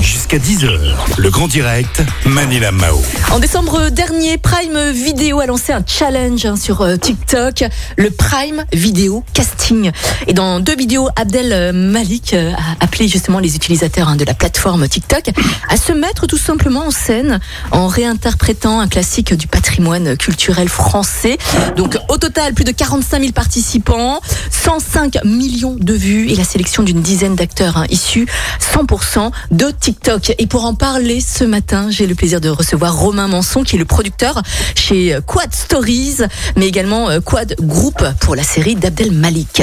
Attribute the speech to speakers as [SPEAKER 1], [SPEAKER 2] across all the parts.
[SPEAKER 1] Jusqu'à 10h, le grand direct, Manila Mao.
[SPEAKER 2] En décembre dernier, Prime Video a lancé un challenge hein, sur euh, TikTok, le Prime Video Casting. Et dans deux vidéos, Abdel euh, Malik euh, a appelé justement les utilisateurs hein, de la plateforme TikTok à se mettre tout simplement en scène en réinterprétant un classique du patrimoine culturel français. Donc au total, plus de 45 000 participants, 105 millions de vues et la sélection d'une dizaine d'acteurs hein, issus 100% de TikTok. Et pour en parler ce matin, j'ai le plaisir de recevoir Romain Manson, qui est le producteur chez Quad Stories, mais également euh, Quad Group pour la série d'Abdel Malik.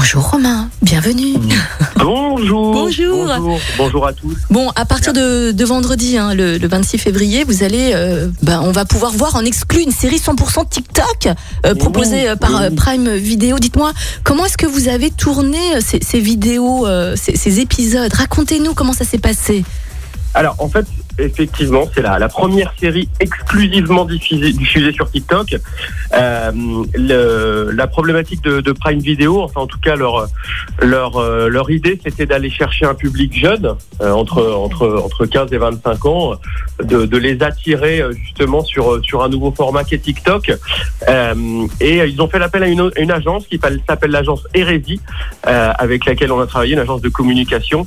[SPEAKER 2] Bonjour Romain, bienvenue.
[SPEAKER 3] Bonjour.
[SPEAKER 2] Bonjour.
[SPEAKER 3] Bonjour, Bonjour à tous.
[SPEAKER 2] Bon, à partir de, de vendredi, hein, le, le 26 février, vous allez, euh, ben, on va pouvoir voir en exclu une série 100% TikTok euh, proposée euh, par Prime Video. Dites-moi, comment est-ce que vous avez tourné ces, ces vidéos, ces, ces épisodes? Racontez-nous comment ça s'est passé.
[SPEAKER 3] Alors, en fait, effectivement, c'est la, première série exclusivement diffusée, sur TikTok. Euh, la problématique de, Prime Video, enfin en tout cas leur euh, idée, c'était d'aller chercher un public jeune euh, entre entre entre 15 et 25 ans, de, les attirer justement sur un nouveau format qui est TikTok. Et ils ont fait l'appel à une, une agence qui s'appelle l'agence Hérésie, avec laquelle on a travaillé, une agence de communication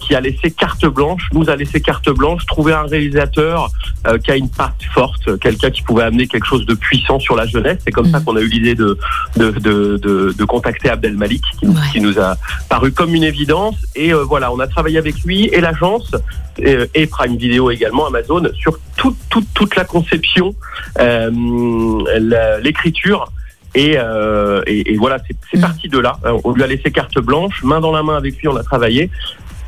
[SPEAKER 3] qui a laissé carte blanche, nous a laissé carte blanche, trouver un réalisateur euh, qui a une patte forte, quelqu'un qui pouvait amener quelque chose de puissant sur la jeunesse. C'est comme ça
[SPEAKER 2] Mhm.
[SPEAKER 3] qu'on a eu l'idée de de, de, de, de contacter Abdel Malik, qui,
[SPEAKER 2] Ouais.
[SPEAKER 3] qui nous a paru comme une évidence. Et euh, voilà, on a travaillé avec lui et l'agence euh, et Prime Video également, Amazon, sur toute toute toute la conception, euh, l'écriture. Et, euh, et, et voilà, c'est
[SPEAKER 2] Mhm.
[SPEAKER 3] parti de là. Euh, On lui a laissé carte blanche, main dans la main avec lui, on a travaillé.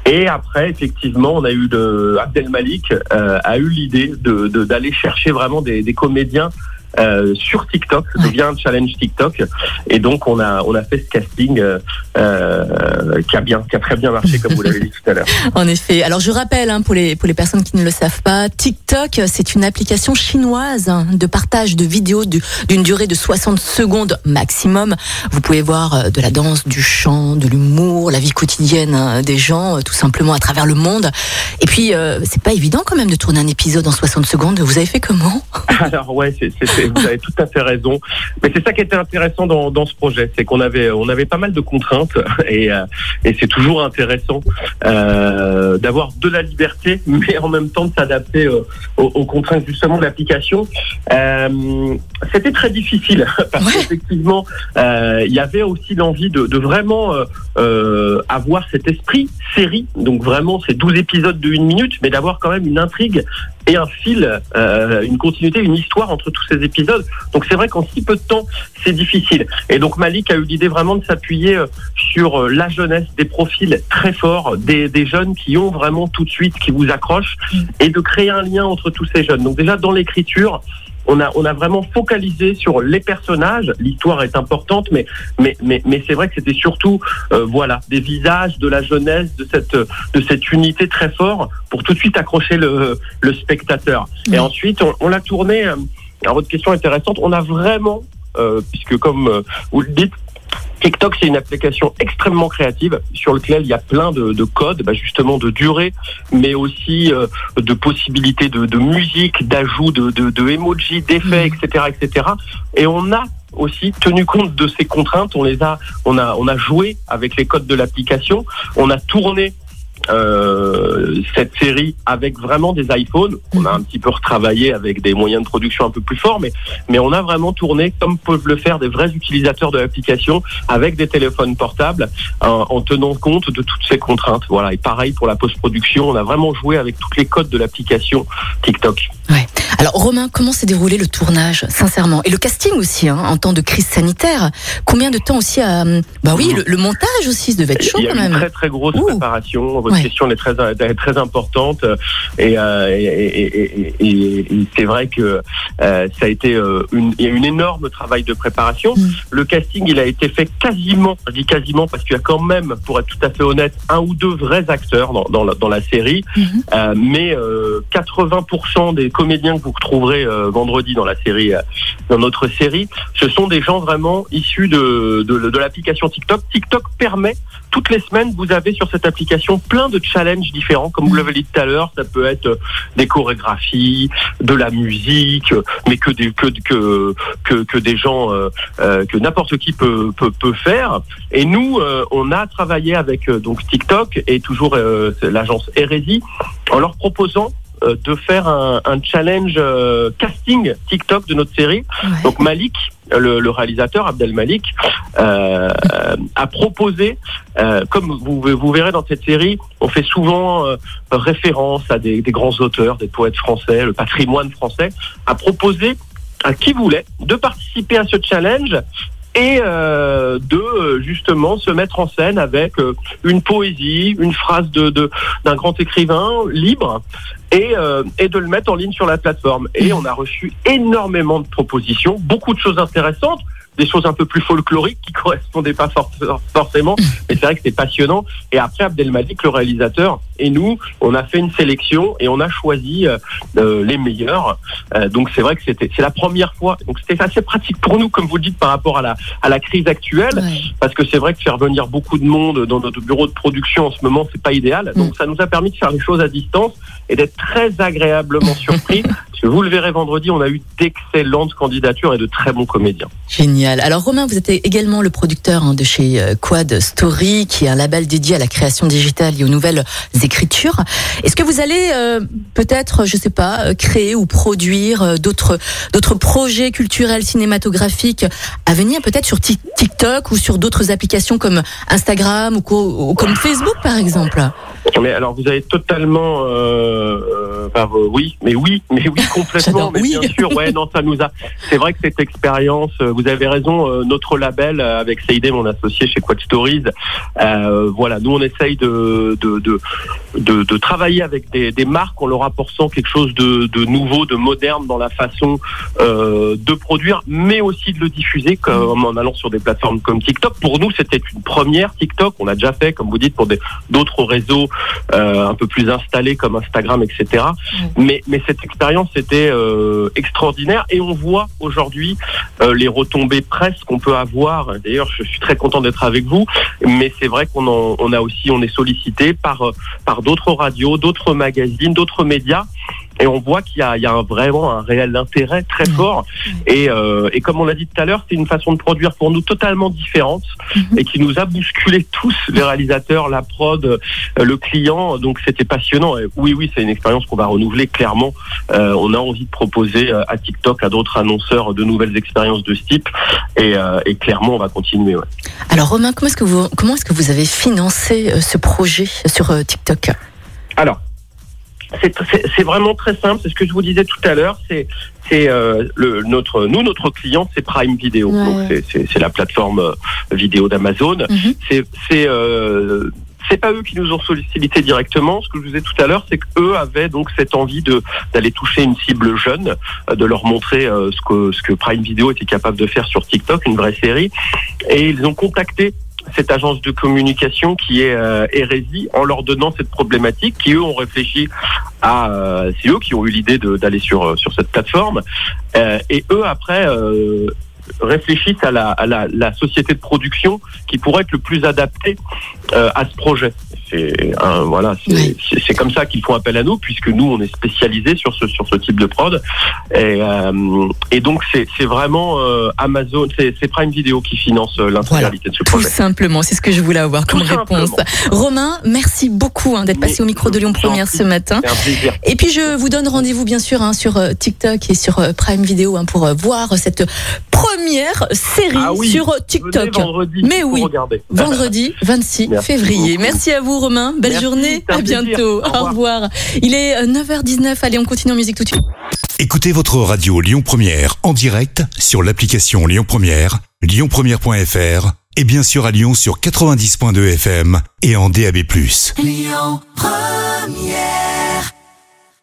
[SPEAKER 3] Et après, effectivement, on a eu de Abdel Malik euh, a eu l'idée de de- d'aller chercher vraiment des comédiens euh, sur TikTok,
[SPEAKER 2] Ouais.
[SPEAKER 3] devient un challenge TikTok. Et donc on a on a fait ce casting euh, euh, qui a bien qui a très bien marché comme vous l'avez dit tout à l'heure.
[SPEAKER 2] En effet. Alors je rappelle hein, pour les pour les personnes qui ne le savent pas, TikTok c'est une application chinoise hein, de partage de vidéos du- d'une durée de 60 secondes maximum. Vous pouvez voir de la danse, du chant, de l'humour, la vie quotidienne hein, des gens, tout simplement à travers le monde. Et puis euh, c'est pas évident quand même de tourner un épisode en 60 secondes. Vous avez fait comment?
[SPEAKER 3] Alors ouais, c'est, vous avez tout à fait raison. Mais c'est ça qui était intéressant dans, dans ce projet, c'est qu'on avait on avait pas mal de contraintes et, euh, et c'est toujours intéressant euh, d'avoir de la liberté, mais en même temps de s'adapter euh, aux, aux contraintes justement de l'application. Euh, c'était très difficile parce
[SPEAKER 2] Ouais.
[SPEAKER 3] qu'effectivement euh, il y avait aussi l'envie de, de vraiment avoir cet esprit série, donc vraiment ces 12 épisodes de une minute, mais d'avoir quand même une intrigue et un fil, euh, une continuité, une histoire entre tous ces épisodes. Donc c'est vrai qu'en si peu de temps, c'est difficile. Et donc Malik a eu l'idée vraiment de s'appuyer euh, sur euh, la jeunesse, des profils très forts, des, des jeunes qui ont vraiment tout de suite, qui vous accrochent, et de créer un lien entre tous ces jeunes. Donc déjà dans l'écriture, on a, on a vraiment focalisé sur les personnages. L'histoire est importante, mais, mais, mais, mais c'est vrai que c'était surtout, euh, voilà, des visages de la jeunesse, de cette, de cette unité très fort pour tout de suite accrocher le, le spectateur. Et ensuite, on, on l'a tourné. euh, Alors votre question est intéressante. On a vraiment, euh, puisque comme euh, vous le dites. TikTok, c'est une application extrêmement créative sur laquelle il y a plein de, de codes, bah, justement de durée, mais aussi euh, de possibilités de, de musique, d'ajout de, de, de emojis, d'effets, etc., etc. Et on a aussi tenu compte de ces contraintes. On les a, on a, on a joué avec les codes de l'application. On a tourné euh, cette série avec vraiment des iPhones. On a un petit peu retravaillé avec des moyens de production un peu plus forts, mais, mais on a vraiment tourné comme peuvent le faire des vrais utilisateurs de l'application avec des téléphones portables en, en tenant compte de toutes ces contraintes. Voilà. Et pareil pour la post-production, on a vraiment joué avec tous les codes de l'application TikTok.
[SPEAKER 2] Ouais. Alors Romain, comment s'est déroulé le tournage, sincèrement? Et le casting aussi, hein, en temps de crise sanitaire? Combien de temps aussi à... Bah oui, le, le montage aussi, ça devait être chaud
[SPEAKER 3] Il y a
[SPEAKER 2] quand
[SPEAKER 3] une très très grosse
[SPEAKER 2] Ouh.
[SPEAKER 3] préparation. Votre
[SPEAKER 2] Ouais.
[SPEAKER 3] question est très très importante et, euh, et, c'est vrai que euh, ça a été euh, une, il y a une énorme travail de préparation.
[SPEAKER 2] Mm.
[SPEAKER 3] Le casting il a été fait quasiment, je dis quasiment parce qu'il y a quand même, pour être tout à fait honnête, un ou deux vrais acteurs dans, dans, la, dans la série,
[SPEAKER 2] Mhm.
[SPEAKER 3] Euh, mais euh, 80% des comédiens que vous retrouverez euh, vendredi dans la série, euh, dans notre série, ce sont des gens vraiment issus de, de, de l'application TikTok. TikTok permet toutes les semaines, vous avez sur cette application plein de challenges différents. Comme vous l'avez dit tout à l'heure, ça peut être euh, des chorégraphies, de la musique, mais que des que que que, que des gens euh, que n'importe qui peut, peut peut faire. Et nous, euh, on a travaillé avec euh, donc TikTok et toujours l'agence Hérésie en leur proposant de faire un, un challenge euh, casting TikTok de notre série.
[SPEAKER 2] Ouais.
[SPEAKER 3] Donc Malik, le, le réalisateur Abdel Malik, euh, euh, a proposé, euh, comme vous, vous verrez dans cette série, on fait souvent euh, référence à des, des grands auteurs, des poètes français, le patrimoine français, a proposé à qui voulait de participer à ce challenge et euh, de euh, justement se mettre en scène avec euh, une poésie, une phrase de de- d'un grand écrivain libre et, euh, et de le mettre en ligne sur la plateforme. Et on a reçu énormément de propositions, beaucoup de choses intéressantes, des choses un peu plus folkloriques qui correspondaient pas for- forcément, mais c'est vrai que c'est passionnant. Et après, Abdelmalik, le réalisateur, et nous, on a fait une sélection et on a choisi euh, euh, les meilleurs. Euh, donc c'est vrai que c'était c'est la première fois. Donc c'était assez pratique pour nous, comme vous le dites, par rapport à la à la crise actuelle,
[SPEAKER 2] Ouais.
[SPEAKER 3] parce que c'est vrai que faire venir beaucoup de monde dans notre bureau de production en ce moment, c'est pas idéal. Donc ça nous a permis de faire les choses à distance et d'être très agréablement surpris. vous le verrez vendredi, on a eu d'excellentes candidatures et de très bons comédiens.
[SPEAKER 2] Génial. Alors Romain, vous êtes également le producteur hein, de chez euh, Quad Story, qui est un label dédié à la création digitale et aux nouvelles écritures. Est-ce que vous allez euh, peut-être, je sais pas, euh, créer ou produire d'autres d'autres projets culturels cinématographiques à venir, peut-être sur Tik- TikTok ou sur d'autres applications comme Instagram ou comme Facebook par exemple?
[SPEAKER 3] Mais alors vous avez totalement, euh, euh, enfin, euh, oui, mais oui, mais oui complètement, mais
[SPEAKER 2] oui.
[SPEAKER 3] bien sûr, ouais, non, ça nous a. C'est vrai que cette expérience, euh, vous avez raison, euh, notre label avec Saïdé, mon associé chez Quad Stories, euh, voilà, nous on essaye de de de, de, de travailler avec des, des marques en leur apportant quelque chose de, de nouveau, de moderne dans la façon euh, de produire, mais aussi de le diffuser, comme en allant sur des plateformes comme TikTok. Pour nous, c'était une première TikTok. On a déjà fait, comme vous dites, pour des d'autres réseaux un peu plus installés comme Instagram, etc. Mais, mais cette expérience était euh, extraordinaire et on voit aujourd'hui euh, les retombées presse qu'on peut avoir. D'ailleurs, je suis très content d'être avec vous, mais c'est vrai qu'on on a aussi, on est sollicité par euh, par d'autres radios, d'autres magazines, d'autres médias. Et on voit qu'il y a, il y a un- vraiment un réel intérêt très fort. Et, euh, et comme on l'a dit tout à l'heure, c'est une façon de produire pour nous totalement différente et qui nous a bousculé tous, les réalisateurs, la prod, euh, le client. Donc c'était passionnant. Et oui, oui, c'est une expérience qu'on va renouveler clairement. Euh, on a envie de proposer euh, à TikTok, à d'autres annonceurs, de nouvelles expériences de ce type. Et, euh, et clairement, on va continuer. ouais.
[SPEAKER 2] Alors Romain, comment est-ce que vous comment est-ce que vous avez financé euh, ce projet sur TikTok?
[SPEAKER 3] Alors, c'est c'est- c'est vraiment très simple. C'est ce que je vous disais tout à l'heure. C'est c'est euh, le notre nous notre client c'est Prime Video.
[SPEAKER 2] Ouais.
[SPEAKER 3] Donc c'est- c'est c'est la plateforme euh, vidéo d'Amazon.
[SPEAKER 2] Mhm.
[SPEAKER 3] C'est c'est euh, c'est pas eux qui nous ont sollicité directement. Ce que je vous disais tout à l'heure, c'est qu'eux avaient donc cette envie de d'aller toucher une cible jeune, euh, de leur montrer euh, ce que ce que Prime Video était capable de faire sur TikTok, une vraie série. Et ils ont contacté cette agence de communication qui est euh, Hérésie en leur donnant cette problématique, qui eux ont réfléchi à, euh, c'est eux qui ont eu l'idée d'aller sur euh, sur cette plateforme, Euh, et eux après euh, réfléchissent à la, à la, la société de production qui pourrait être le plus adapté euh, à ce projet. C'est voilà, c'est
[SPEAKER 2] Oui.
[SPEAKER 3] comme ça qu'ils font appel à nous puisque nous on est spécialisé sur ce sur ce type de prod et, euh, et donc c'est vraiment euh, Amazon, c'est Prime Video qui finance l'intégralité de ce
[SPEAKER 2] Tout
[SPEAKER 3] projet.
[SPEAKER 2] simplement, c'est ce que je voulais avoir comme
[SPEAKER 3] Tout
[SPEAKER 2] réponse.
[SPEAKER 3] simplement.
[SPEAKER 2] Romain, merci beaucoup hein, d'être passé au micro de Lyon Première ce matin.
[SPEAKER 3] Un plaisir.
[SPEAKER 2] Et puis je vous donne rendez-vous bien sûr hein, sur TikTok et sur Prime Video hein, pour voir cette première série
[SPEAKER 3] Ah oui,
[SPEAKER 2] sur euh, TikTok.
[SPEAKER 3] vendredi
[SPEAKER 2] Mais oui.
[SPEAKER 3] regarder.
[SPEAKER 2] Vendredi 26
[SPEAKER 3] Merci
[SPEAKER 2] février.
[SPEAKER 3] beaucoup.
[SPEAKER 2] Merci à vous Romain. Belle
[SPEAKER 3] Merci,
[SPEAKER 2] journée. À bientôt.
[SPEAKER 3] Au revoir.
[SPEAKER 2] Au revoir. Il est euh, 9h19. Allez, on continue en musique tout de suite.
[SPEAKER 1] Écoutez votre radio Lyon Première en direct sur l'application Lyon Première, lyonpremière.fr et bien sûr à Lyon sur 90.2 FM et en DAB+.
[SPEAKER 4] Lyon Première